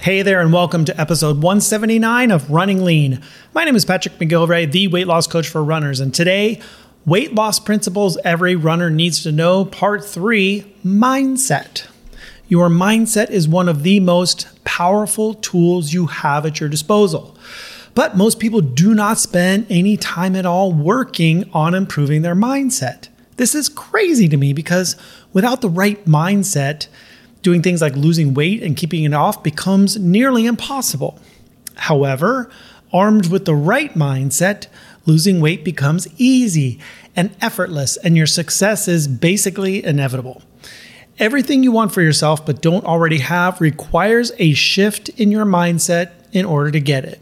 Hey there, and welcome to episode 179 of Running Lean. My name is Patrick McGilvray, the weight loss coach for runners, and today, weight loss principles every runner needs to know, part three mindset. Your mindset is one of the most powerful tools you have at your disposal. But most people do not spend any time at all working on improving their mindset. This is crazy to me because without the right mindset, doing things like losing weight and keeping it off becomes nearly impossible. However, armed with the right mindset, losing weight becomes easy and effortless, and your success is basically inevitable. Everything you want for yourself but don't already have requires a shift in your mindset in order to get it.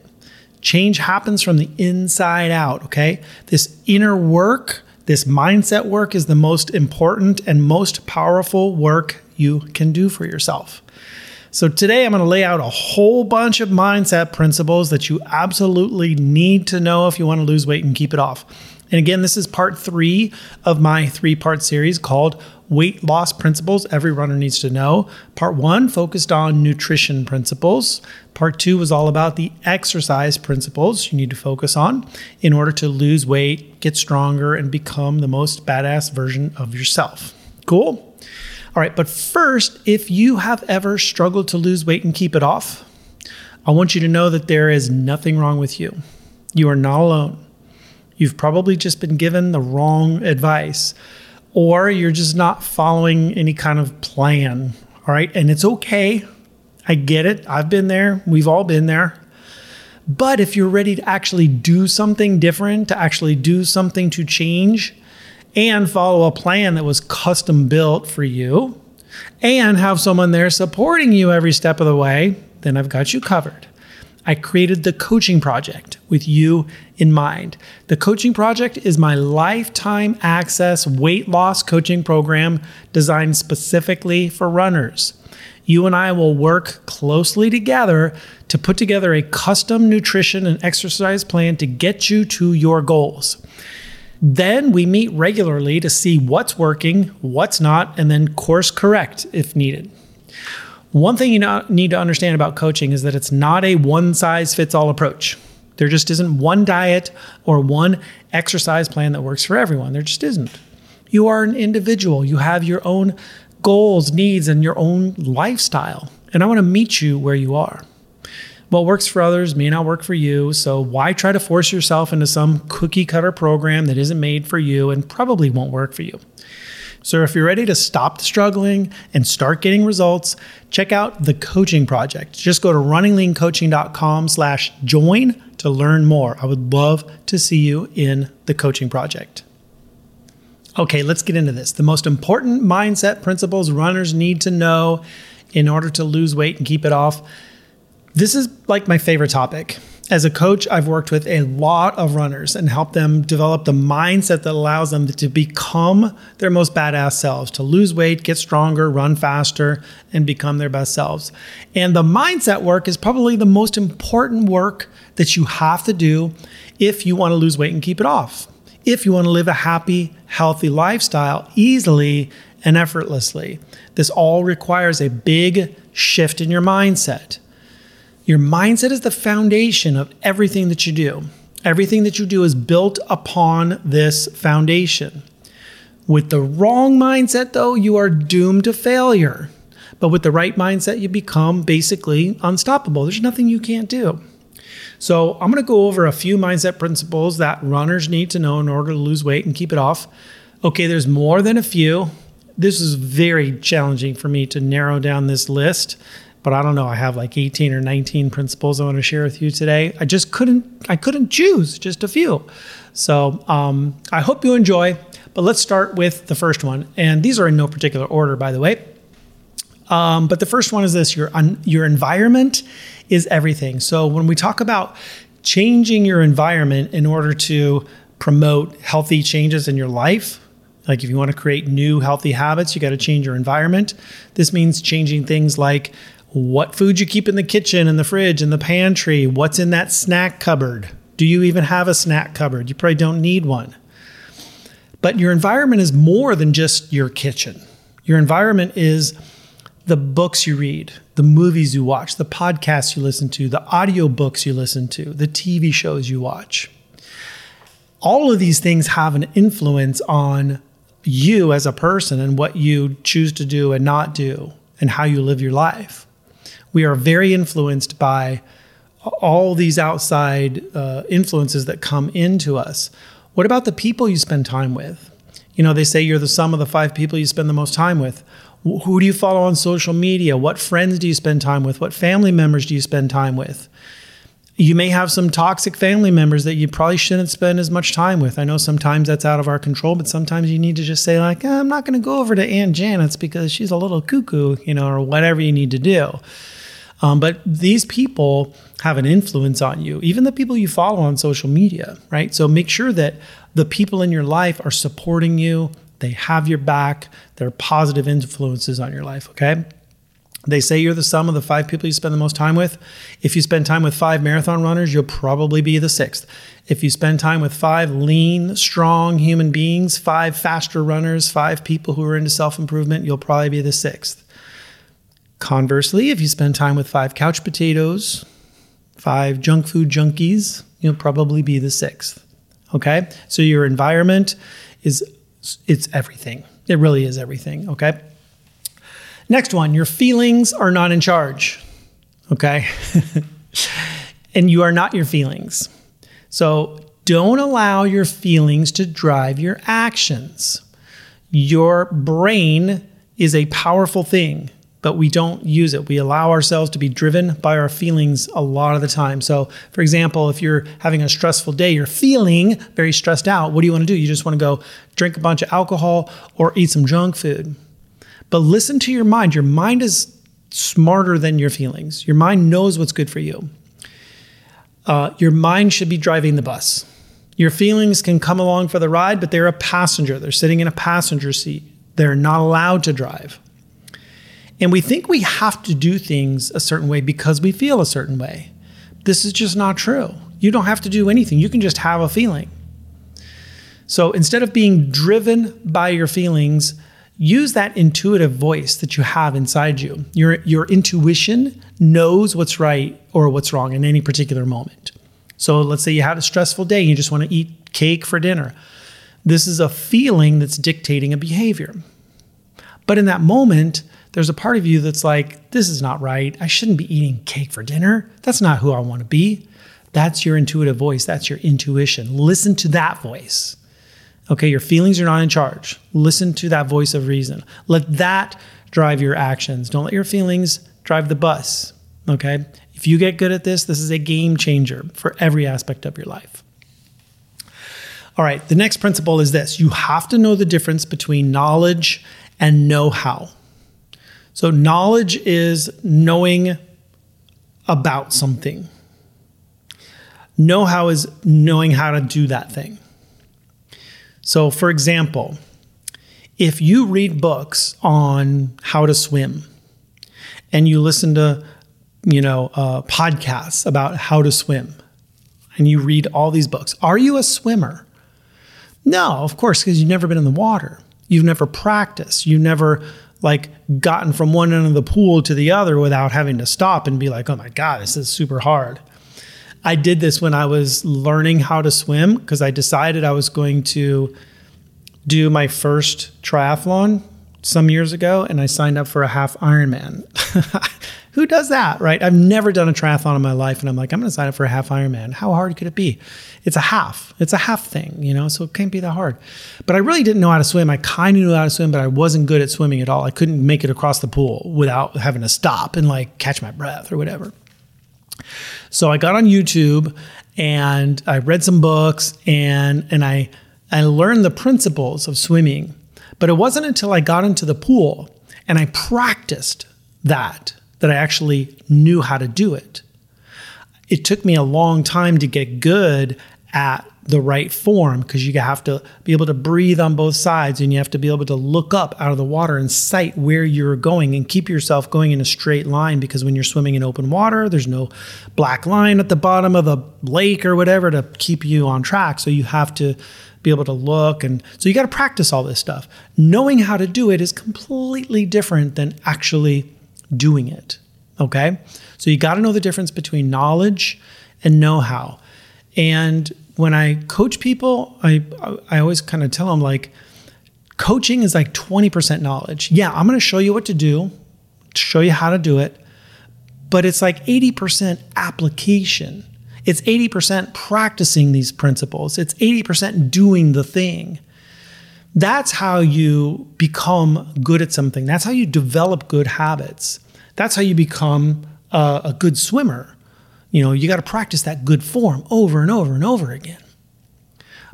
Change happens from the inside out, okay? This inner work, this mindset work is the most important and most powerful work you can do for yourself. So, today I'm going to lay out a whole bunch of mindset principles that you absolutely need to know if you want to lose weight and keep it off. And again, this is part three of my three part series called Weight Loss Principles Every Runner Needs to Know. Part one focused on nutrition principles. Part two was all about the exercise principles you need to focus on in order to lose weight, get stronger, and become the most badass version of yourself. Cool? All right, but first, if you have ever struggled to lose weight and keep it off, I want you to know that there is nothing wrong with you. You are not alone. You've probably just been given the wrong advice, or you're just not following any kind of plan. All right, and it's okay. I get it. I've been there. We've all been there. But if you're ready to actually do something different, to actually do something to change, and follow a plan that was custom built for you and have someone there supporting you every step of the way, then I've got you covered. I created the coaching project with you in mind. The coaching project is my lifetime access weight loss coaching program designed specifically for runners. You and I will work closely together to put together a custom nutrition and exercise plan to get you to your goals. Then we meet regularly to see what's working, what's not, and then course correct if needed. One thing you need to understand about coaching is that it's not a one size fits all approach. There just isn't one diet or one exercise plan that works for everyone. There just isn't. You are an individual, you have your own goals, needs, and your own lifestyle. And I want to meet you where you are what works for others may not work for you. So why try to force yourself into some cookie cutter program that isn't made for you and probably won't work for you? So if you're ready to stop struggling and start getting results, check out the coaching project. Just go to runningleancoaching.com slash join to learn more. I would love to see you in the coaching project. Okay, let's get into this. The most important mindset principles runners need to know in order to lose weight and keep it off this is like my favorite topic. As a coach, I've worked with a lot of runners and helped them develop the mindset that allows them to become their most badass selves, to lose weight, get stronger, run faster, and become their best selves. And the mindset work is probably the most important work that you have to do if you want to lose weight and keep it off. If you want to live a happy, healthy lifestyle easily and effortlessly, this all requires a big shift in your mindset. Your mindset is the foundation of everything that you do. Everything that you do is built upon this foundation. With the wrong mindset, though, you are doomed to failure. But with the right mindset, you become basically unstoppable. There's nothing you can't do. So, I'm going to go over a few mindset principles that runners need to know in order to lose weight and keep it off. Okay, there's more than a few. This is very challenging for me to narrow down this list but I don't know. I have like 18 or 19 principles I want to share with you today. I just couldn't I couldn't choose just a few. So um, I hope you enjoy. But let's start with the first one, and these are in no particular order, by the way. Um, but the first one is this: your your environment is everything. So when we talk about changing your environment in order to promote healthy changes in your life. Like if you want to create new healthy habits, you got to change your environment. This means changing things like what food you keep in the kitchen, in the fridge, in the pantry, what's in that snack cupboard. Do you even have a snack cupboard? You probably don't need one. But your environment is more than just your kitchen. Your environment is the books you read, the movies you watch, the podcasts you listen to, the audio books you listen to, the TV shows you watch. All of these things have an influence on you as a person and what you choose to do and not do and how you live your life. We are very influenced by all these outside uh, influences that come into us. What about the people you spend time with? You know, they say you're the sum of the five people you spend the most time with. Who do you follow on social media? What friends do you spend time with? What family members do you spend time with? You may have some toxic family members that you probably shouldn't spend as much time with. I know sometimes that's out of our control, but sometimes you need to just say, like, I'm not going to go over to Aunt Janet's because she's a little cuckoo, you know, or whatever you need to do. Um, but these people have an influence on you, even the people you follow on social media, right? So make sure that the people in your life are supporting you, they have your back, they're positive influences on your life, okay? They say you're the sum of the five people you spend the most time with. If you spend time with five marathon runners, you'll probably be the sixth. If you spend time with five lean, strong human beings, five faster runners, five people who are into self improvement, you'll probably be the sixth. Conversely, if you spend time with five couch potatoes, five junk food junkies, you'll probably be the sixth. Okay? So your environment is it's everything. It really is everything, okay? Next one, your feelings are not in charge. Okay? and you are not your feelings. So don't allow your feelings to drive your actions. Your brain is a powerful thing but we don't use it. We allow ourselves to be driven by our feelings a lot of the time. So, for example, if you're having a stressful day, you're feeling very stressed out, what do you want to do? You just want to go drink a bunch of alcohol or eat some junk food. But listen to your mind. Your mind is smarter than your feelings, your mind knows what's good for you. Uh, your mind should be driving the bus. Your feelings can come along for the ride, but they're a passenger. They're sitting in a passenger seat. They're not allowed to drive. And we think we have to do things a certain way because we feel a certain way. This is just not true. You don't have to do anything, you can just have a feeling. So instead of being driven by your feelings, use that intuitive voice that you have inside you. Your, your intuition knows what's right or what's wrong in any particular moment. So let's say you had a stressful day, and you just want to eat cake for dinner. This is a feeling that's dictating a behavior. But in that moment, there's a part of you that's like, this is not right. I shouldn't be eating cake for dinner. That's not who I want to be. That's your intuitive voice. That's your intuition. Listen to that voice. Okay, your feelings are not in charge. Listen to that voice of reason. Let that drive your actions. Don't let your feelings drive the bus. Okay, if you get good at this, this is a game changer for every aspect of your life. All right, the next principle is this you have to know the difference between knowledge and know how. So, knowledge is knowing about something. Know how is knowing how to do that thing. So, for example, if you read books on how to swim and you listen to, you know, uh, podcasts about how to swim and you read all these books, are you a swimmer? No, of course, because you've never been in the water. You've never practiced. You never like gotten from one end of the pool to the other without having to stop and be like, oh my God, this is super hard. I did this when I was learning how to swim because I decided I was going to do my first triathlon some years ago and I signed up for a half Ironman. Who does that, right? I've never done a triathlon in my life and I'm like, I'm going to sign up for a half Ironman. How hard could it be? It's a half. It's a half thing, you know, so it can't be that hard. But I really didn't know how to swim. I kind of knew how to swim, but I wasn't good at swimming at all. I couldn't make it across the pool without having to stop and like catch my breath or whatever. So I got on YouTube and I read some books and and I I learned the principles of swimming but it wasn't until I got into the pool and I practiced that that I actually knew how to do it. it took me a long time to get good at the right form because you have to be able to breathe on both sides and you have to be able to look up out of the water and sight where you're going and keep yourself going in a straight line because when you're swimming in open water there's no black line at the bottom of the lake or whatever to keep you on track so you have to be able to look and so you got to practice all this stuff knowing how to do it is completely different than actually doing it okay so you got to know the difference between knowledge and know-how and when I coach people, I I always kind of tell them like coaching is like 20% knowledge. Yeah, I'm going to show you what to do, show you how to do it, but it's like 80% application. It's 80% practicing these principles. It's 80% doing the thing. That's how you become good at something. That's how you develop good habits. That's how you become a, a good swimmer. You know, you got to practice that good form over and over and over again.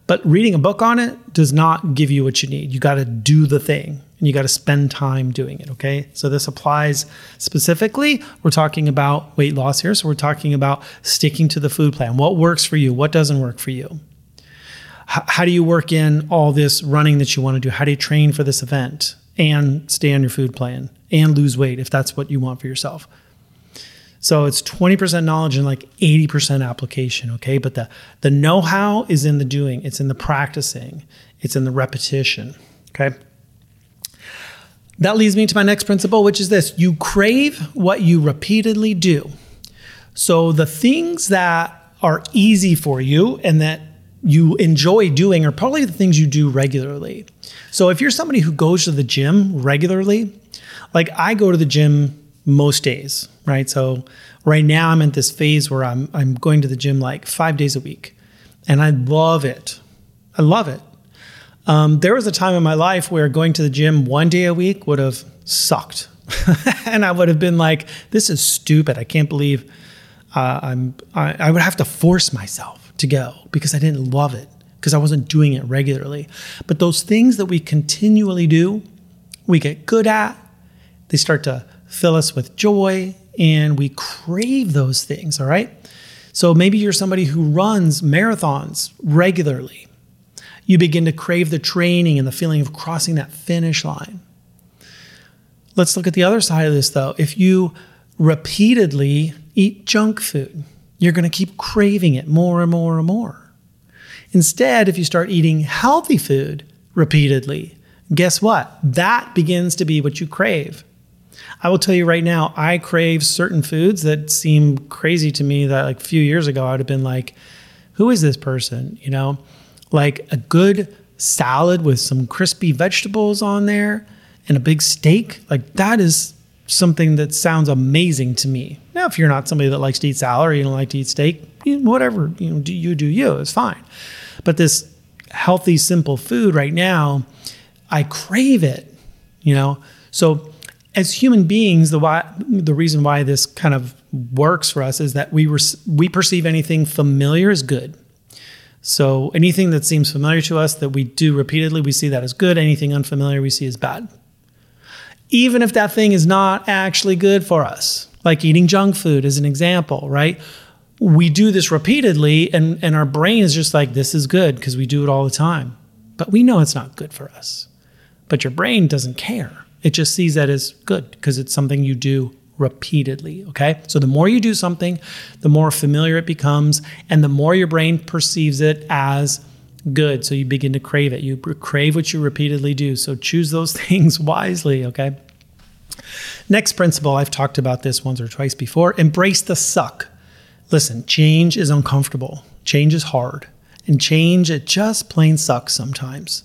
But reading a book on it does not give you what you need. You got to do the thing and you got to spend time doing it. Okay. So this applies specifically. We're talking about weight loss here. So we're talking about sticking to the food plan. What works for you? What doesn't work for you? How do you work in all this running that you want to do? How do you train for this event and stay on your food plan and lose weight if that's what you want for yourself? So it's 20% knowledge and like 80% application, okay? But the the know-how is in the doing, it's in the practicing, it's in the repetition, okay? That leads me to my next principle, which is this. You crave what you repeatedly do. So the things that are easy for you and that you enjoy doing are probably the things you do regularly. So if you're somebody who goes to the gym regularly, like I go to the gym most days, right? So right now I'm in this phase where I'm I'm going to the gym like five days a week, and I love it. I love it. Um, there was a time in my life where going to the gym one day a week would have sucked, and I would have been like, "This is stupid. I can't believe uh, I'm." I, I would have to force myself to go because I didn't love it because I wasn't doing it regularly. But those things that we continually do, we get good at. They start to fill us with joy, and we crave those things, all right? So maybe you're somebody who runs marathons regularly. You begin to crave the training and the feeling of crossing that finish line. Let's look at the other side of this though. If you repeatedly eat junk food, you're going to keep craving it more and more and more. Instead, if you start eating healthy food repeatedly, guess what? That begins to be what you crave. I will tell you right now, I crave certain foods that seem crazy to me that like a few years ago I would have been like, who is this person? You know, like a good salad with some crispy vegetables on there and a big steak. Like that is something that sounds amazing to me. Now, if you're not somebody that likes to eat salad or you don't like to eat steak, whatever, you know, do you do you, it's fine. But this healthy, simple food right now, I crave it, you know? So as human beings, the why the reason why this kind of works for us is that we we perceive anything familiar as good. So anything that seems familiar to us that we do repeatedly, we see that as good. Anything unfamiliar, we see as bad. Even if that thing is not actually good for us, like eating junk food as an example, right? We do this repeatedly, and, and our brain is just like, this is good because we do it all the time. But we know it's not good for us. But your brain doesn't care. It just sees that as good because it's something you do repeatedly. Okay. So the more you do something, the more familiar it becomes, and the more your brain perceives it as good. So you begin to crave it. You crave what you repeatedly do. So choose those things wisely. Okay. Next principle, I've talked about this once or twice before embrace the suck. Listen, change is uncomfortable, change is hard, and change, it just plain sucks sometimes.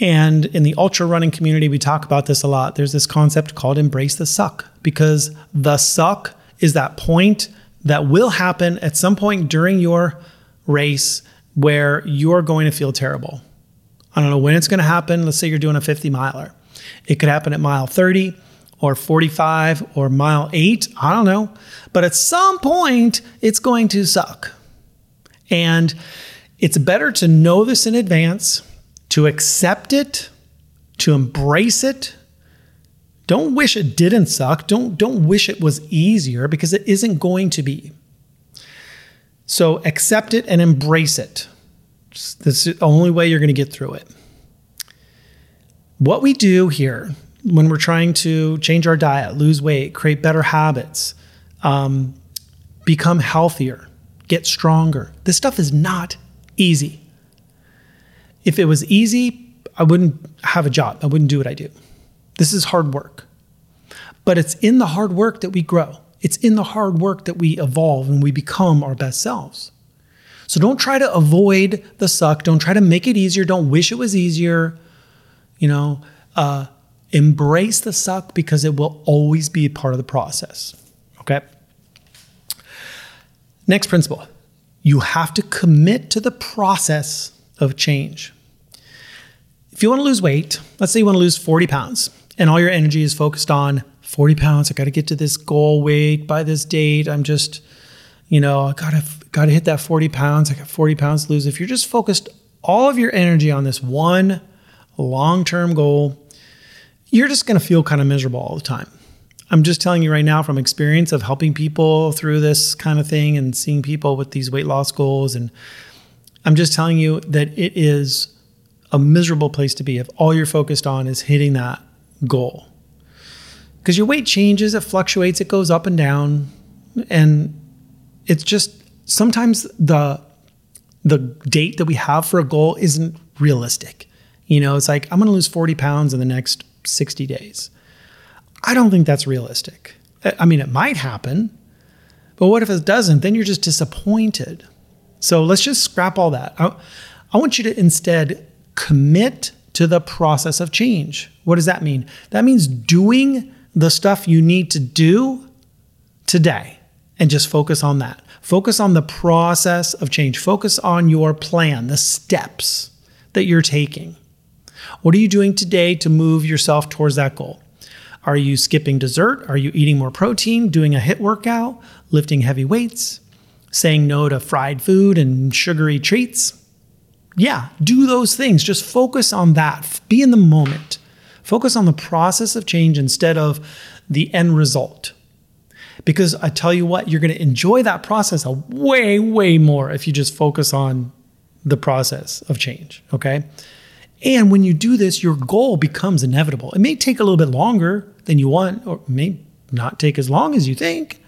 And in the ultra running community, we talk about this a lot. There's this concept called embrace the suck because the suck is that point that will happen at some point during your race where you're going to feel terrible. I don't know when it's going to happen. Let's say you're doing a 50 miler. It could happen at mile 30 or 45 or mile 8. I don't know. But at some point, it's going to suck. And it's better to know this in advance to accept it, to embrace it. Don't wish it didn't suck. Don't, don't wish it was easier because it isn't going to be. So accept it and embrace it. This is the only way you're going to get through it. What we do here when we're trying to change our diet, lose weight, create better habits, um, become healthier, get stronger, this stuff is not easy. If it was easy, I wouldn't have a job. I wouldn't do what I do. This is hard work. But it's in the hard work that we grow. It's in the hard work that we evolve and we become our best selves. So don't try to avoid the suck. Don't try to make it easier. Don't wish it was easier. You know, uh, embrace the suck because it will always be part of the process. Okay. Next principle you have to commit to the process of change. If you want to lose weight, let's say you want to lose 40 pounds, and all your energy is focused on 40 pounds. I got to get to this goal weight by this date. I'm just, you know, I got to got to hit that 40 pounds. I got 40 pounds to lose. If you're just focused all of your energy on this one long-term goal, you're just to feel kind of miserable all the time. I'm just telling you right now from experience of helping people through this kind of thing and seeing people with these weight loss goals and I'm just telling you that it is a miserable place to be if all you're focused on is hitting that goal because your weight changes, it fluctuates, it goes up and down, and it's just sometimes the the date that we have for a goal isn't realistic. You know, it's like I'm going to lose 40 pounds in the next 60 days. I don't think that's realistic. I mean, it might happen, but what if it doesn't? Then you're just disappointed. So let's just scrap all that. I, I want you to instead commit to the process of change. What does that mean? That means doing the stuff you need to do today and just focus on that. Focus on the process of change. Focus on your plan, the steps that you're taking. What are you doing today to move yourself towards that goal? Are you skipping dessert? Are you eating more protein, doing a HIIT workout, lifting heavy weights, saying no to fried food and sugary treats? Yeah, do those things. Just focus on that. Be in the moment. Focus on the process of change instead of the end result. Because I tell you what, you're going to enjoy that process a way, way more if you just focus on the process of change. Okay. And when you do this, your goal becomes inevitable. It may take a little bit longer than you want, or may not take as long as you think.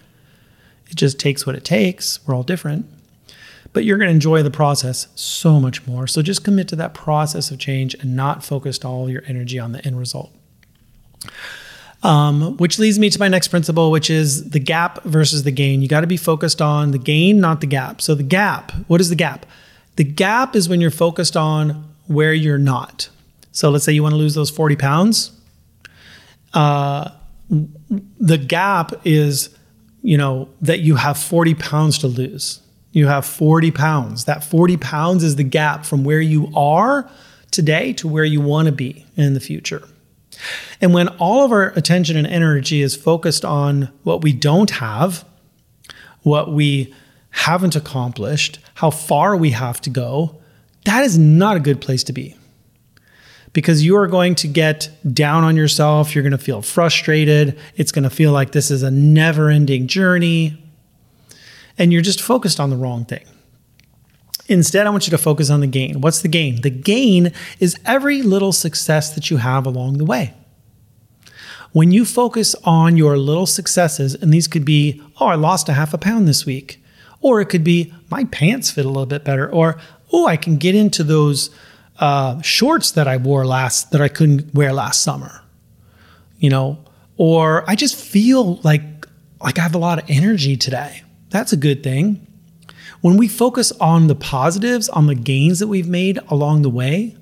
It just takes what it takes. We're all different but you're going to enjoy the process so much more. So just commit to that process of change and not focus all your energy on the end result. Um, which leads me to my next principle, which is the gap versus the gain. You got to be focused on the gain, not the gap. So, the gap, what is the gap? The gap is when you're focused on where you're not. So, let's say you want to lose those 40 pounds. Uh, the gap is, you know, that you have 40 pounds to lose you have 40 pounds. That 40 pounds is the gap from where you are today to where you want to be in the future. And when all of our attention and energy is focused on what we don't have, what we haven't accomplished, how far we have to go, that is not a good place to be. Because you are going to get down on yourself. You're going to feel frustrated. It's going to feel like this is a never ending journey and you're just focused on the wrong thing. Instead, I want you to focus on the gain. What's the gain? The gain is every little success that you have along the way. When you focus on your little successes, and these could be, oh, I lost a half a pound this week, or it could be, my pants fit a little bit better, or, oh, I can get into those uh, shorts that I wore last, that I couldn't wear last summer, you know, or I just feel like, like I have a lot of energy today. That's a good thing. When we focus on the positives, on the gains that we've made along the way,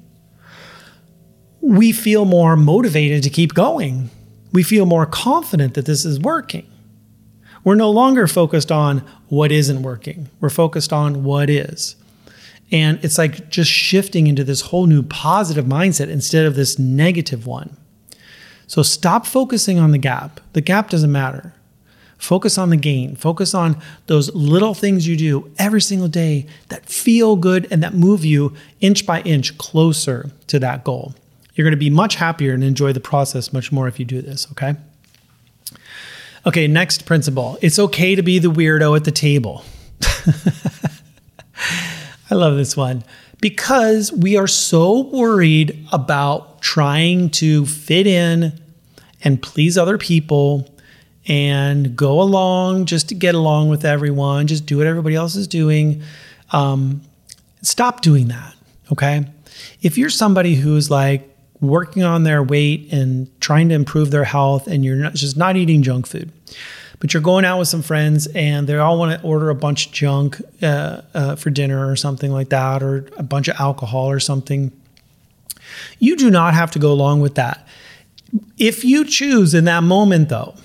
we feel more motivated to keep going. We feel more confident that this is working. We're no longer focused on what isn't working, we're focused on what is. And it's like just shifting into this whole new positive mindset instead of this negative one. So stop focusing on the gap. The gap doesn't matter. Focus on the gain. Focus on those little things you do every single day that feel good and that move you inch by inch closer to that goal. You're going to be much happier and enjoy the process much more if you do this, okay? Okay, next principle. It's okay to be the weirdo at the table. I love this one because we are so worried about trying to fit in and please other people and go along just to get along with everyone, just do what everybody else is doing. Um, stop doing that. Okay. If you're somebody who's like working on their weight and trying to improve their health and you're not, just not eating junk food, but you're going out with some friends and they all want to order a bunch of junk uh, uh, for dinner or something like that, or a bunch of alcohol or something, you do not have to go along with that. If you choose in that moment, though,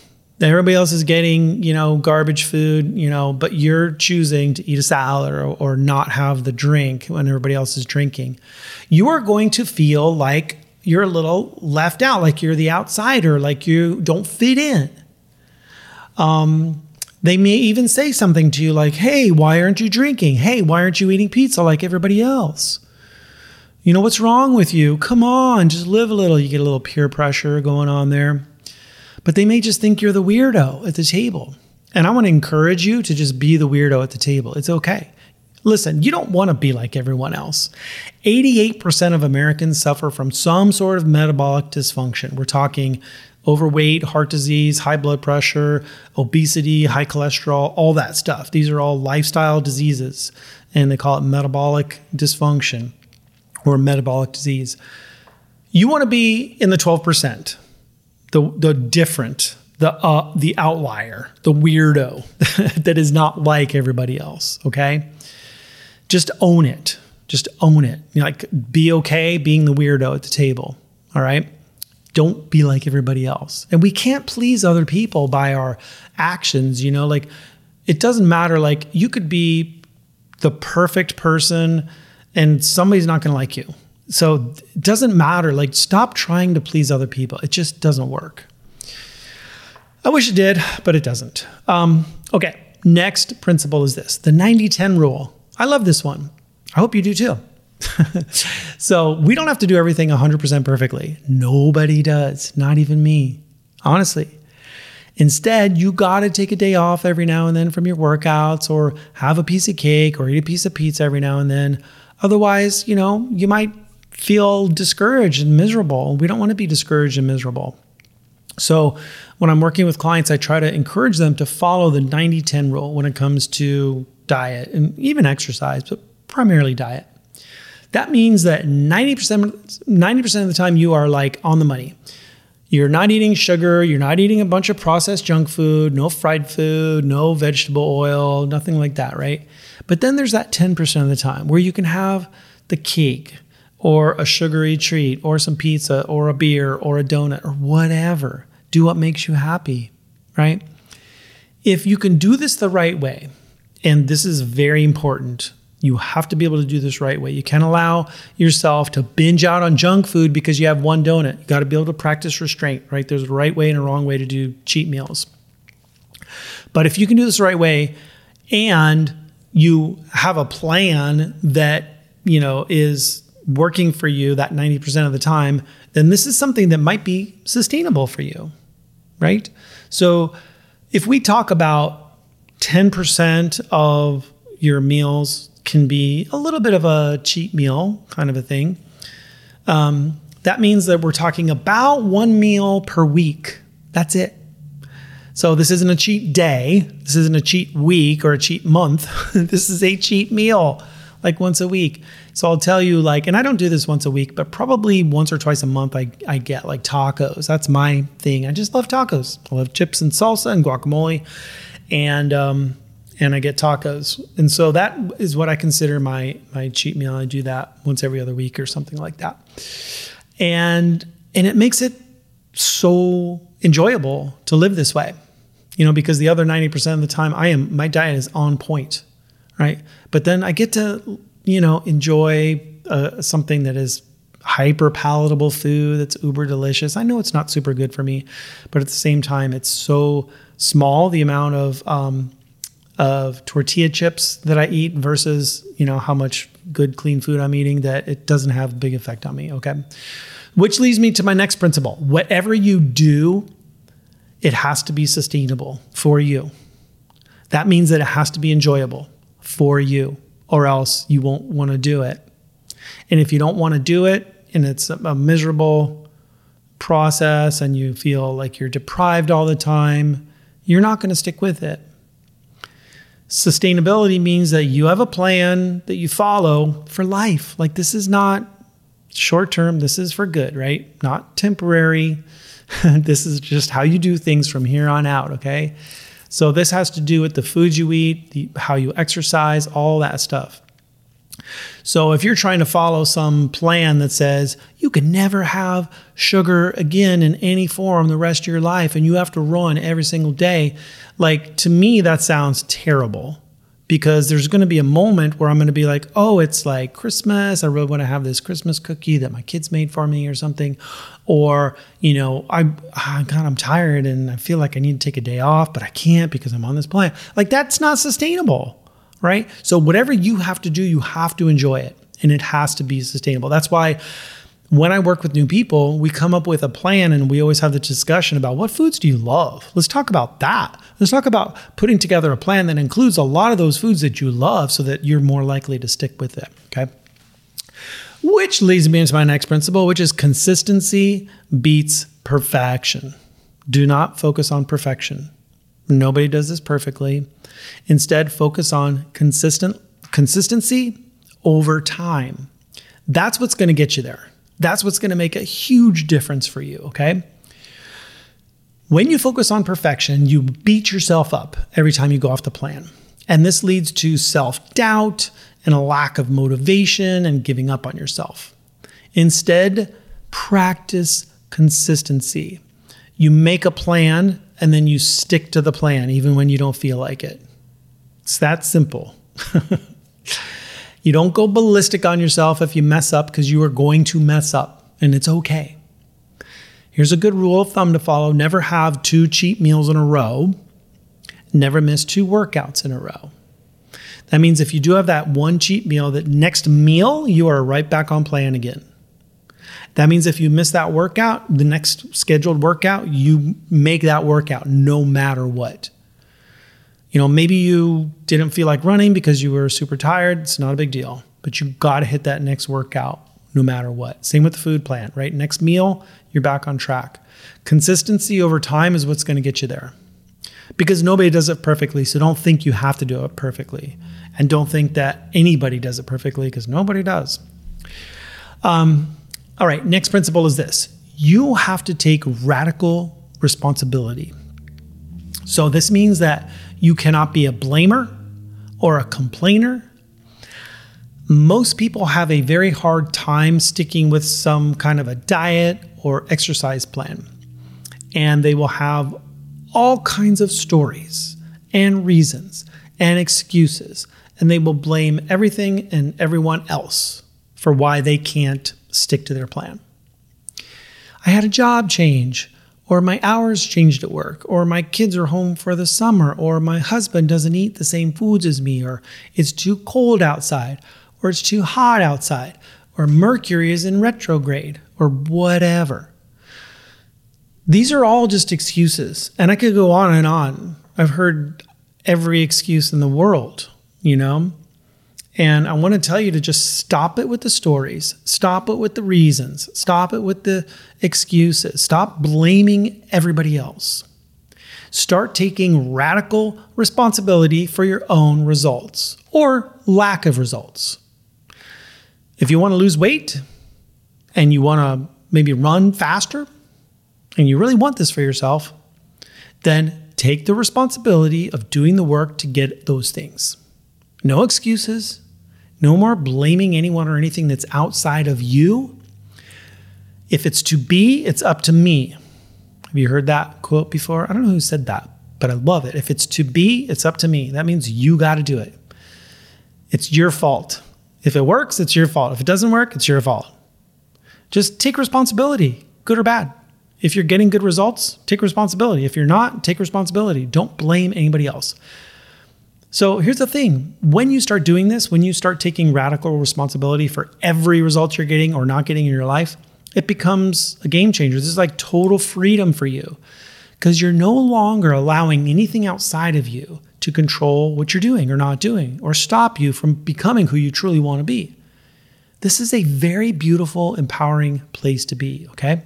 everybody else is getting you know garbage food you know but you're choosing to eat a salad or, or not have the drink when everybody else is drinking. You are going to feel like you're a little left out like you're the outsider like you don't fit in. Um, they may even say something to you like hey why aren't you drinking? Hey why aren't you eating pizza like everybody else? You know what's wrong with you? Come on just live a little. You get a little peer pressure going on there but they may just think you're the weirdo at the table. And I want to encourage you to just be the weirdo at the table. It's okay. Listen, you don't want to be like everyone else. 88% of Americans suffer from some sort of metabolic dysfunction. We're talking overweight, heart disease, high blood pressure, obesity, high cholesterol, all that stuff. These are all lifestyle diseases, and they call it metabolic dysfunction or metabolic disease. You want to be in the 12% the the different, the uh, the outlier, the weirdo that is not like everybody else. Okay, just own it. Just own it. You know, like be okay being the weirdo at the table. All right. Don't be like everybody else. And we can't please other people by our actions. You know, like it doesn't matter. Like you could be the perfect person and somebody's not going to like you. So it doesn't matter. Like, stop trying to please other people. It just doesn't work. I wish it did, but it doesn't. Um, okay, next principle is this the 90 10 rule. I love this one. I hope you do too. so we don't have to do everything 100% perfectly. Nobody does, not even me, honestly. Instead, you got to take a day off every now and then from your workouts or have a piece of cake or eat a piece of pizza every now and then. Otherwise, you know, you might feel discouraged and miserable. We don't want to be discouraged and miserable. So, when I'm working with clients, I try to encourage them to follow the 90 10 rule when it comes to diet and even exercise, but primarily diet. That means that 90%, 90% of the time you are like on the money. You're not eating sugar, you're not eating a bunch of processed junk food, no fried food, no vegetable oil, nothing like that, right? But then there's that 10% of the time where you can have the cake, or a sugary treat or some pizza or a beer or a donut or whatever. Do what makes you happy, right? If you can do this the right way, and this is very important, you have to be able to do this right way. You can't allow yourself to binge out on junk food because you have one donut. You got to be able to practice restraint, right? There's a right way and a wrong way to do cheat meals. But if you can do this the right way and you have a plan that, you know, is working for you that 90% of the time, then this is something that might be sustainable for you, right? So if we talk about 10% of your meals can be a little bit of a cheat meal kind of a thing, um, that means that we're talking about one meal per week. That's it. So this isn't a cheat day. This isn't a cheat week or a cheat month. this is a cheat meal, like once a week. So I'll tell you, like, and I don't do this once a week, but probably once or twice a month, I, I get like tacos. That's my thing. I just love tacos. I love chips and salsa and guacamole, and um, and I get tacos. And so that is what I consider my my cheat meal. I do that once every other week or something like that, and and it makes it so enjoyable to live this way you know because the other 90% of the time i am my diet is on point right but then i get to you know, enjoy uh, something that is hyper palatable food that's uber delicious. I know it's not super good for me, but at the same time, it's so small the amount of um, of tortilla chips that I eat versus you know how much good clean food I'm eating that it doesn't have a big effect on me. Okay, which leads me to my next principle: whatever you do, it has to be sustainable for you. That means that it has to be enjoyable for you. Or else you won't want to do it. And if you don't want to do it and it's a miserable process and you feel like you're deprived all the time, you're not going to stick with it. Sustainability means that you have a plan that you follow for life. Like this is not short term, this is for good, right? Not temporary. this is just how you do things from here on out, okay? So this has to do with the foods you eat, the, how you exercise, all that stuff. So if you're trying to follow some plan that says you can never have sugar again in any form the rest of your life and you have to run every single day, like to me that sounds terrible because there's going to be a moment where I'm going to be like, oh, it's like Christmas. I really want to have this Christmas cookie that my kids made for me or something. Or, you know, I, oh, ah, God, I'm tired and I feel like I need to take a day off, but I can't because I'm on this plan. Like, that's not sustainable, right? So, whatever you have to do, you have to enjoy it and it has to be sustainable. That's why when I work with new people, we come up with a plan and we always have the discussion about what foods do you love? Let's talk about that. Let's talk about putting together a plan that includes a lot of those foods that you love so that you're more likely to stick with it. Okay. Which leads me into my next principle, which is consistency beats perfection. Do not focus on perfection. Nobody does this perfectly. Instead, focus on consistent consistency over time. That's what's going to get you there. That's what's going to make a huge difference for you, okay? When you focus on perfection, you beat yourself up every time you go off the plan. And this leads to self doubt and a lack of motivation and giving up on yourself. Instead, practice consistency. You make a plan and then you stick to the plan even when you don't feel like it. It's that simple. You don't go ballistic on yourself if you mess up because you are going to mess up and it's okay. Here's a good rule of thumb to follow never have two cheat meals in a row, never miss two workouts in a row. That means if you do have that one cheat meal, that next meal, you are right back on plan again. That means if you miss that workout, the next scheduled workout, you make that workout no matter what. You know, maybe you didn't feel like running because you were super tired. It's not a big deal, but you got to hit that next workout no matter what. Same with the food plan, right? Next meal, you're back on track. Consistency over time is what's going to get you there because nobody does it perfectly. So don't think you have to do it perfectly. And don't think that anybody does it perfectly because nobody does. Um, all right, next principle is this you have to take radical responsibility. So this means that you cannot be a blamer or a complainer. Most people have a very hard time sticking with some kind of a diet or exercise plan. And they will have all kinds of stories and reasons and excuses. And they will blame everything and everyone else for why they can't stick to their plan. I had a job change or my hours changed at work, or my kids are home for the summer, or my husband doesn't eat the same foods as me, or it's too cold outside, or it's too hot outside, or Mercury is in retrograde, or whatever. These are all just excuses, and I could go on and on. I've heard every excuse in the world, you know? And I want to tell you to just stop it with the stories, stop it with the reasons, stop it with the excuses, stop blaming everybody else. Start taking radical responsibility for your own results or lack of results. If you want to lose weight and you want to maybe run faster and you really want this for yourself, then take the responsibility of doing the work to get those things. No excuses, no more blaming anyone or anything that's outside of you. If it's to be, it's up to me. Have you heard that quote before? I don't know who said that, but I love it. If it's to be, it's up to me. That means you got to do it. It's your fault. If it works, it's your fault. If it doesn't work, it's your fault. Just take responsibility, good or bad. If you're getting good results, take responsibility. If you're not, take responsibility. Don't blame anybody else. So here's the thing when you start doing this, when you start taking radical responsibility for every result you're getting or not getting in your life, it becomes a game changer. This is like total freedom for you because you're no longer allowing anything outside of you to control what you're doing or not doing or stop you from becoming who you truly want to be. This is a very beautiful, empowering place to be, okay?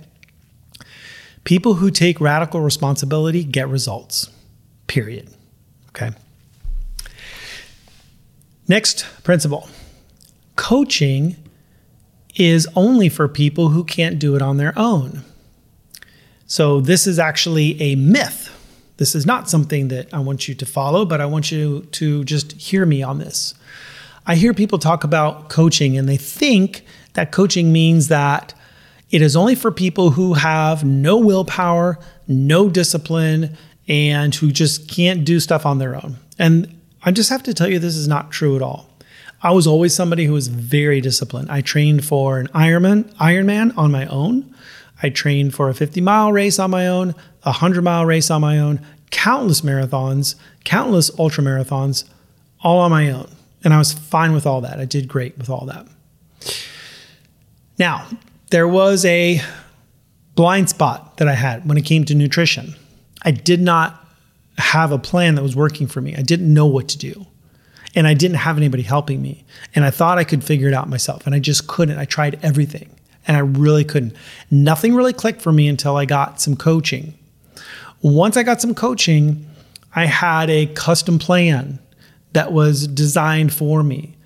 People who take radical responsibility get results, period. Okay. Next principle coaching is only for people who can't do it on their own. So, this is actually a myth. This is not something that I want you to follow, but I want you to just hear me on this. I hear people talk about coaching and they think that coaching means that it is only for people who have no willpower, no discipline, and who just can't do stuff on their own. And I just have to tell you, this is not true at all. I was always somebody who was very disciplined. I trained for an Ironman, Ironman on my own. I trained for a 50 mile race on my own, a 100 mile race on my own, countless marathons, countless ultra marathons, all on my own. And I was fine with all that. I did great with all that. Now, there was a blind spot that I had when it came to nutrition. I did not have a plan that was working for me. I didn't know what to do. And I didn't have anybody helping me. And I thought I could figure it out myself. And I just couldn't. I tried everything and I really couldn't. Nothing really clicked for me until I got some coaching. Once I got some coaching, I had a custom plan that was designed for me.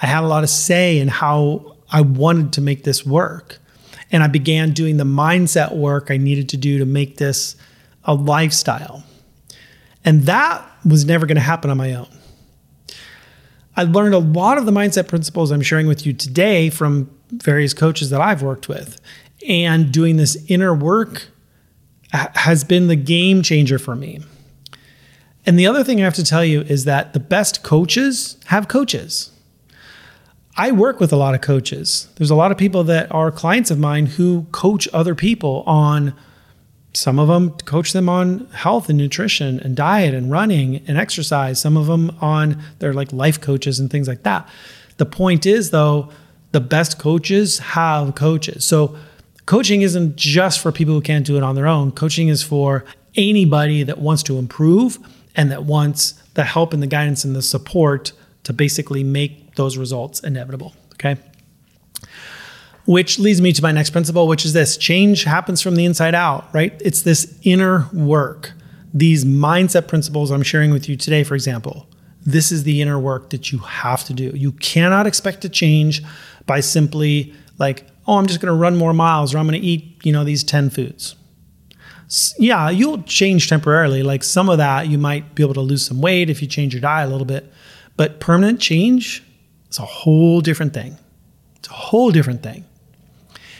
I had a lot of say in how I wanted to make this work. And I began doing the mindset work I needed to do to make this a lifestyle. And that was never going to happen on my own. I learned a lot of the mindset principles I'm sharing with you today from various coaches that I've worked with. And doing this inner work has been the game changer for me. And the other thing I have to tell you is that the best coaches have coaches. I work with a lot of coaches. There's a lot of people that are clients of mine who coach other people on some of them coach them on health and nutrition and diet and running and exercise. Some of them on they're like life coaches and things like that. The point is though, the best coaches have coaches. So coaching isn't just for people who can't do it on their own. Coaching is for anybody that wants to improve and that wants the help and the guidance and the support to basically make those results inevitable. Okay. Which leads me to my next principle, which is this change happens from the inside out, right? It's this inner work. These mindset principles I'm sharing with you today, for example, this is the inner work that you have to do. You cannot expect to change by simply like, oh, I'm just going to run more miles or I'm going to eat, you know, these 10 foods. Yeah, you'll change temporarily. Like some of that, you might be able to lose some weight if you change your diet a little bit. But permanent change, is a whole different thing. It's a whole different thing.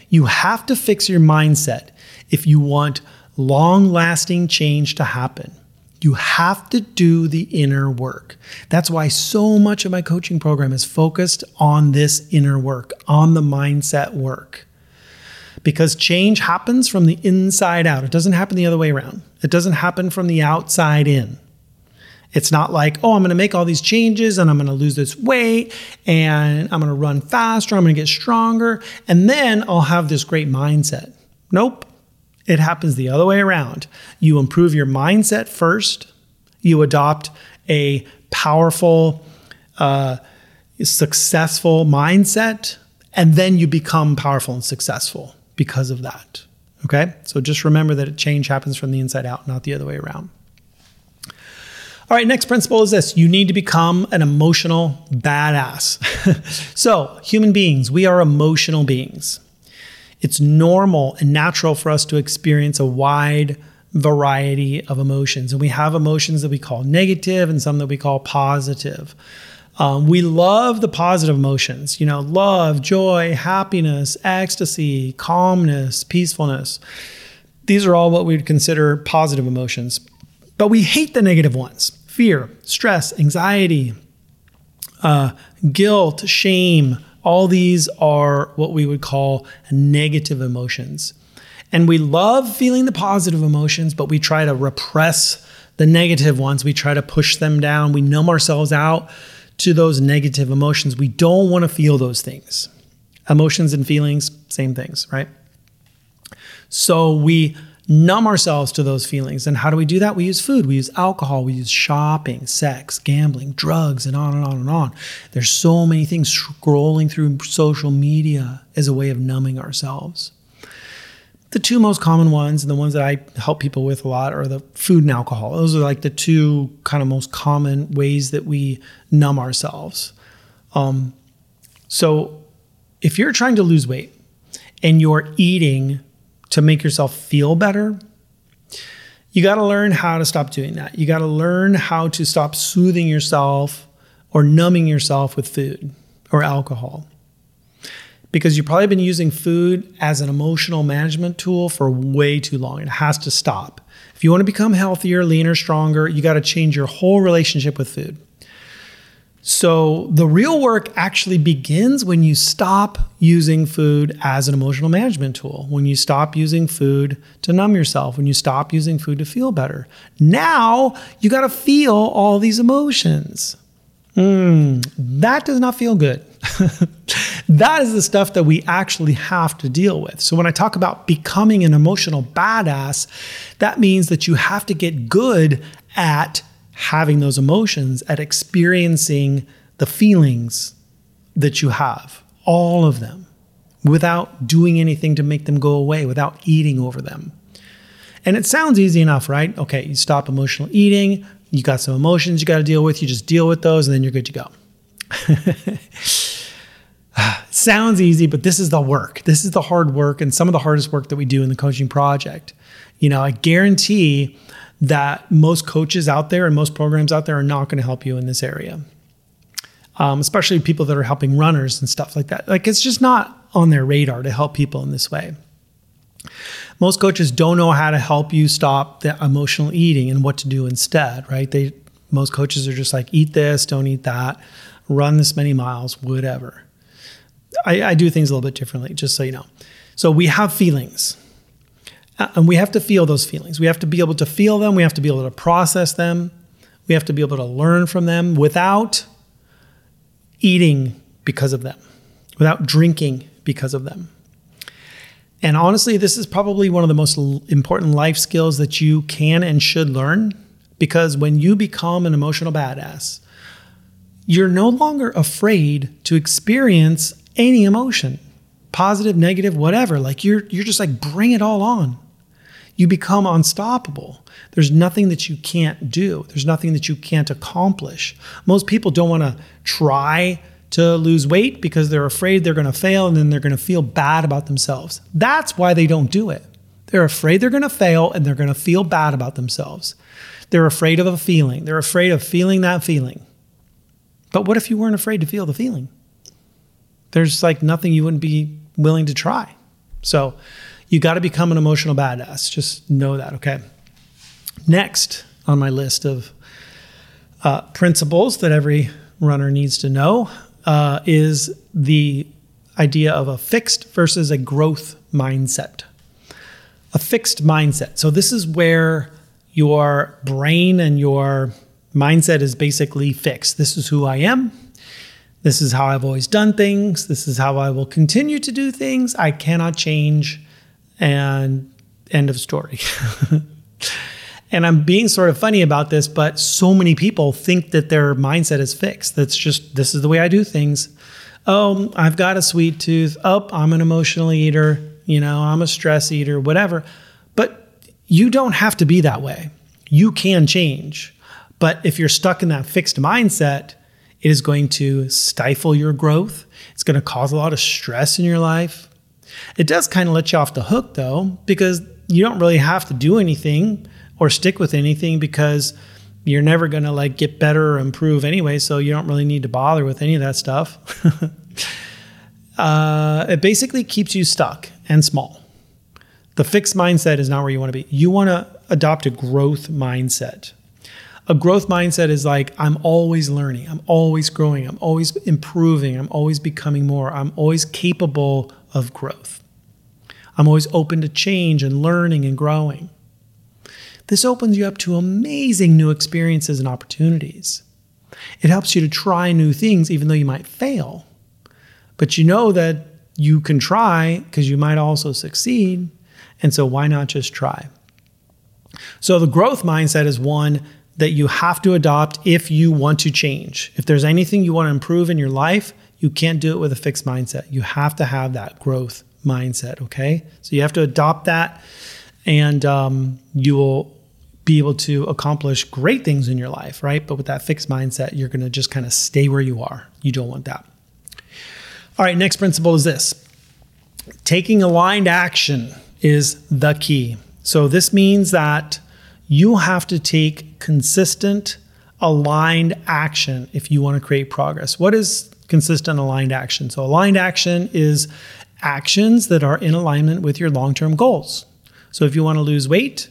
You have to fix your mindset if you want long lasting change to happen. You have to do the inner work. That's why so much of my coaching program is focused on this inner work, on the mindset work. Because change happens from the inside out. It doesn't happen the other way around. It doesn't happen from the outside in. It's not like, oh, I'm going to make all these changes and I'm going to lose this weight and I'm going to run faster, I'm going to get stronger, and then I'll have this great mindset. Nope. It happens the other way around. You improve your mindset first, you adopt a powerful, uh, successful mindset, and then you become powerful and successful because of that. Okay? So just remember that change happens from the inside out, not the other way around. All right, next principle is this you need to become an emotional badass. so, human beings, we are emotional beings. It's normal and natural for us to experience a wide variety of emotions. And we have emotions that we call negative and some that we call positive. Um, we love the positive emotions, you know, love, joy, happiness, ecstasy, calmness, peacefulness. These are all what we would consider positive emotions. But we hate the negative ones fear, stress, anxiety, uh, guilt, shame. All these are what we would call negative emotions. And we love feeling the positive emotions, but we try to repress the negative ones. We try to push them down. We numb ourselves out to those negative emotions. We don't want to feel those things. Emotions and feelings, same things, right? So we numb ourselves to those feelings. And how do we do that? We use food, we use alcohol, we use shopping, sex, gambling, drugs, and on and on and on. There's so many things scrolling through social media as a way of numbing ourselves. The two most common ones, and the ones that I help people with a lot, are the food and alcohol. Those are like the two kind of most common ways that we numb ourselves. Um, so, if you're trying to lose weight and you're eating to make yourself feel better, you got to learn how to stop doing that. You got to learn how to stop soothing yourself or numbing yourself with food or alcohol. Because you've probably been using food as an emotional management tool for way too long. It has to stop. If you want to become healthier, leaner, stronger, you got to change your whole relationship with food. So the real work actually begins when you stop using food as an emotional management tool, when you stop using food to numb yourself, when you stop using food to feel better. Now you got to feel all these emotions. Mm, that does not feel good. that is the stuff that we actually have to deal with. So, when I talk about becoming an emotional badass, that means that you have to get good at having those emotions, at experiencing the feelings that you have, all of them, without doing anything to make them go away, without eating over them. And it sounds easy enough, right? Okay, you stop emotional eating, you got some emotions you got to deal with, you just deal with those, and then you're good to go. sounds easy, but this is the work. This is the hard work and some of the hardest work that we do in the coaching project. You know, I guarantee that most coaches out there and most programs out there are not going to help you in this area. Um, especially people that are helping runners and stuff like that. Like it's just not on their radar to help people in this way. Most coaches don't know how to help you stop the emotional eating and what to do instead, right? They most coaches are just like eat this, don't eat that, run this many miles, whatever. I, I do things a little bit differently, just so you know. So we have feelings Uh, and we have to feel those feelings. We have to be able to feel them. We have to be able to process them. We have to be able to learn from them without eating because of them, without drinking because of them. And honestly, this is probably one of the most important life skills that you can and should learn because when you become an emotional badass, you're no longer afraid to experience any emotion, positive, negative, whatever. Like you're you're just like bring it all on you become unstoppable. There's nothing that you can't do, there's nothing that you can't accomplish. Most people don't want to try to lose weight because they're afraid they're going to fail and then they're going to feel bad about themselves. That's why they don't do it. They're afraid they're going to fail and they're going to feel bad about themselves. They're afraid of a feeling. They're afraid of feeling that feeling. But what if you weren't afraid to feel the feeling? There's like nothing you wouldn't be willing to try. So, you got to become an emotional badass. Just know that, okay? Next on my list of uh, principles that every runner needs to know uh, is the idea of a fixed versus a growth mindset. A fixed mindset. So, this is where your brain and your mindset is basically fixed. This is who I am. This is how I've always done things. This is how I will continue to do things. I cannot change and end of story. and I'm being sort of funny about this, but so many people think that their mindset is fixed. That's just, this is the way I do things. Oh, I've got a sweet tooth. Oh, I'm an emotional eater. You know, I'm a stress eater, whatever. But you don't have to be that way. You can change. But if you're stuck in that fixed mindset, it is going to stifle your growth. It's going to cause a lot of stress in your life. It does kind of let you off the hook though, because you don't really have to do anything or stick with anything because you're never going to like get better or improve anyway. So you don't really need to bother with any of that stuff. uh, it basically keeps you stuck and small. The fixed mindset is not where you want to be. You want to adopt a growth mindset. A growth mindset is like, I'm always learning, I'm always growing, I'm always improving, I'm always becoming more, I'm always capable of growth. I'm always open to change and learning and growing. This opens you up to amazing new experiences and opportunities. It helps you to try new things even though you might fail. But you know that you can try because you might also succeed. And so why not just try? So the growth mindset is one that you have to adopt if you want to change. If there's anything you want to improve in your life, you can't do it with a fixed mindset. You have to have that growth mindset, okay? So you have to adopt that and um, you will be able to accomplish great things in your life, right? But with that fixed mindset, you're going to just kind of stay where you are. You don't want that. All right, next principle is this taking aligned action is the key. So this means that you have to take consistent, aligned action if you want to create progress. What is consistent, aligned action? So, aligned action is actions that are in alignment with your long term goals. So, if you want to lose weight,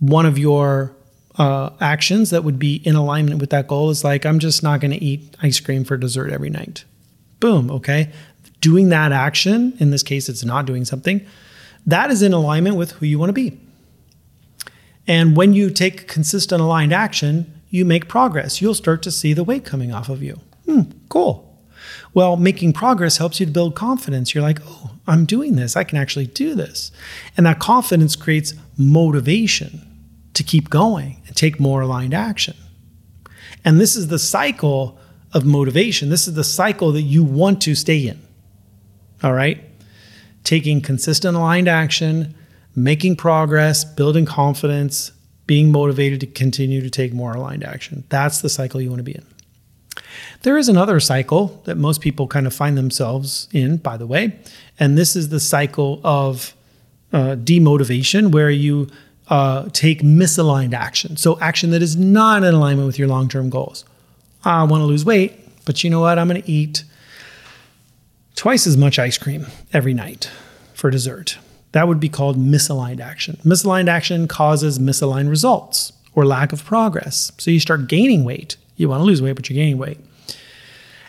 one of your uh, actions that would be in alignment with that goal is like, I'm just not going to eat ice cream for dessert every night. Boom. Okay. Doing that action, in this case, it's not doing something, that is in alignment with who you want to be. And when you take consistent aligned action, you make progress. You'll start to see the weight coming off of you. Hmm, cool. Well, making progress helps you to build confidence. You're like, oh, I'm doing this. I can actually do this. And that confidence creates motivation to keep going and take more aligned action. And this is the cycle of motivation. This is the cycle that you want to stay in. All right? Taking consistent aligned action, making progress, building confidence, being motivated to continue to take more aligned action. That's the cycle you want to be in. There is another cycle that most people kind of find themselves in, by the way, and this is the cycle of uh, demotivation, where you uh, take misaligned action. So, action that is not in alignment with your long term goals. I want to lose weight, but you know what? I'm going to eat twice as much ice cream every night for dessert. That would be called misaligned action. Misaligned action causes misaligned results or lack of progress. So you start gaining weight. You want to lose weight, but you're gaining weight.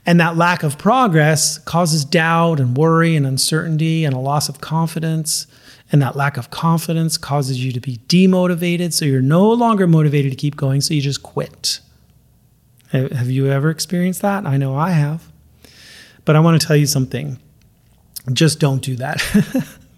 And that lack of progress causes doubt and worry and uncertainty and a loss of confidence. And that lack of confidence causes you to be demotivated. So you're no longer motivated to keep going. So you just quit. Have you ever experienced that? I know I have. But I want to tell you something just don't do that.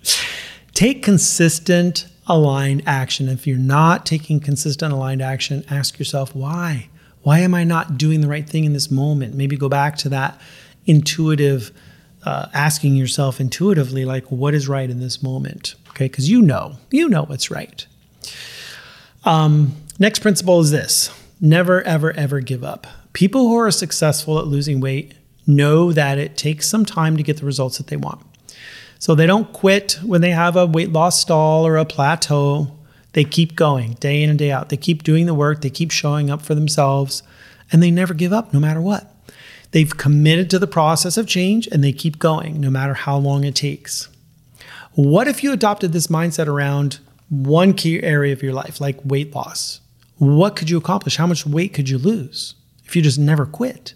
Take consistent, aligned action. If you're not taking consistent, aligned action, ask yourself why. Why am I not doing the right thing in this moment? Maybe go back to that intuitive, uh, asking yourself intuitively, like, what is right in this moment? Okay, because you know, you know what's right. Um, next principle is this never, ever, ever give up. People who are successful at losing weight know that it takes some time to get the results that they want. So they don't quit when they have a weight loss stall or a plateau. They keep going day in and day out. They keep doing the work, they keep showing up for themselves, and they never give up no matter what. They've committed to the process of change and they keep going no matter how long it takes. What if you adopted this mindset around one key area of your life, like weight loss? What could you accomplish? How much weight could you lose if you just never quit?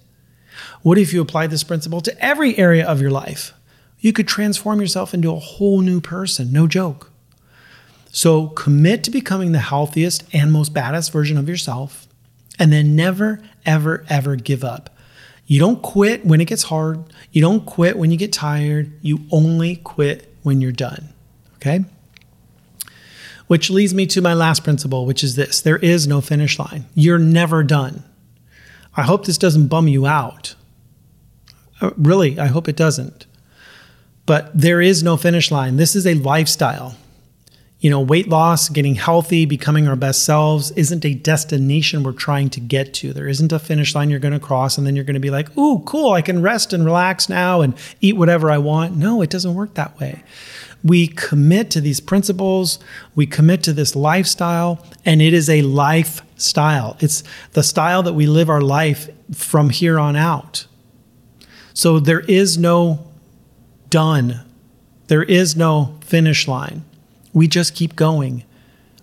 What if you applied this principle to every area of your life? you could transform yourself into a whole new person. No joke. So commit to becoming the healthiest and most badass version of yourself, and then never, ever, ever give up. You don't quit when it gets hard. You don't quit when you get tired. You only quit when you're done. Okay? Which leads me to my last principle, which is this there is no finish line. You're never done. I hope this doesn't bum you out. Uh, really, I hope it doesn't. But there is no finish line. This is a lifestyle. You know, weight loss, getting healthy, becoming our best selves isn't a destination we're trying to get to. There isn't a finish line you're going to cross and then you're going to be like, ooh, cool, I can rest and relax now and eat whatever I want. No, it doesn't work that way. We commit to these principles, we commit to this lifestyle, and it is a lifestyle. It's the style that we live our life from here on out. So there is no done. There is no finish line. We just keep going.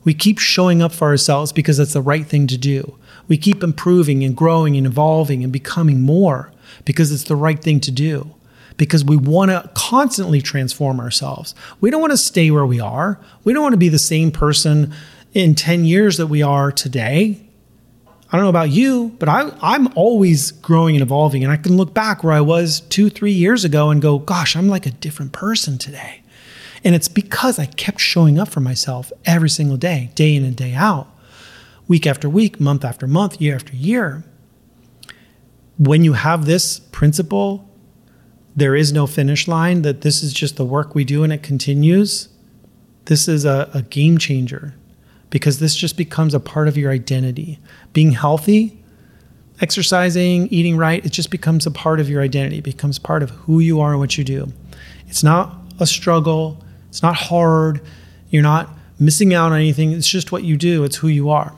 We keep showing up for ourselves because it's the right thing to do. We keep improving and growing and evolving and becoming more because it's the right thing to do. Because we want to constantly transform ourselves. We don't want to stay where we are. We don't want to be the same person in 10 years that we are today. I don't know about you, but I, I'm always growing and evolving. And I can look back where I was two, three years ago and go, gosh, I'm like a different person today. And it's because I kept showing up for myself every single day, day in and day out, week after week, month after month, year after year. When you have this principle, there is no finish line, that this is just the work we do and it continues. This is a, a game changer because this just becomes a part of your identity. Being healthy, exercising, eating right, it just becomes a part of your identity, it becomes part of who you are and what you do. It's not a struggle, it's not hard, you're not missing out on anything. It's just what you do, it's who you are.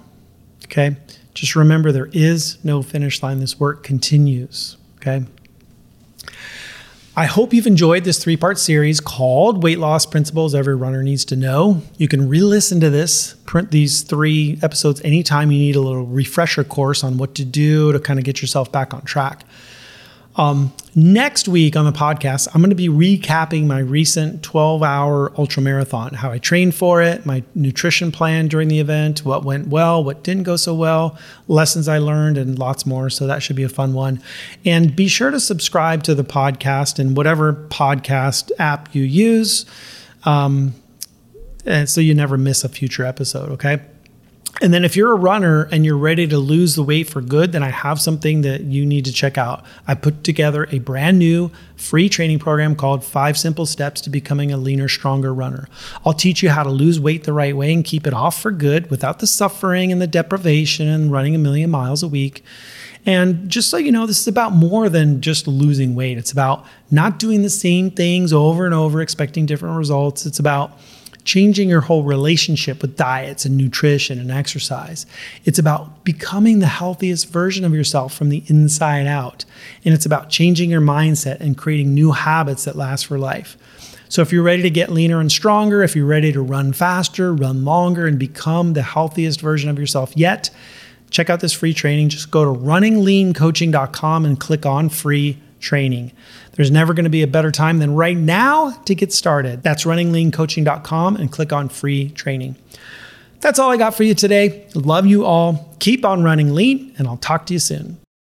Okay? Just remember there is no finish line. This work continues. Okay? I hope you've enjoyed this three part series called Weight Loss Principles Every Runner Needs to Know. You can re listen to this, print these three episodes anytime you need a little refresher course on what to do to kind of get yourself back on track. Um, next week on the podcast, I'm going to be recapping my recent 12 hour ultra marathon, how I trained for it, my nutrition plan during the event, what went well, what didn't go so well, lessons I learned, and lots more. So that should be a fun one. And be sure to subscribe to the podcast in whatever podcast app you use. Um, and so you never miss a future episode, okay? And then if you're a runner and you're ready to lose the weight for good, then I have something that you need to check out. I put together a brand new free training program called Five Simple Steps to Becoming a Leaner, Stronger Runner. I'll teach you how to lose weight the right way and keep it off for good without the suffering and the deprivation and running a million miles a week. And just so you know, this is about more than just losing weight. It's about not doing the same things over and over, expecting different results. It's about changing your whole relationship with diets and nutrition and exercise. It's about becoming the healthiest version of yourself from the inside out. And it's about changing your mindset and creating new habits that last for life. So, if you're ready to get leaner and stronger, if you're ready to run faster, run longer, and become the healthiest version of yourself yet, check out this free training. Just go to runningleancoaching.com and click on free training. There's never going to be a better time than right now to get started. That's runningleancoaching.com and click on free training. That's all I got for you today. Love you all. Keep on running lean, and I'll talk to you soon.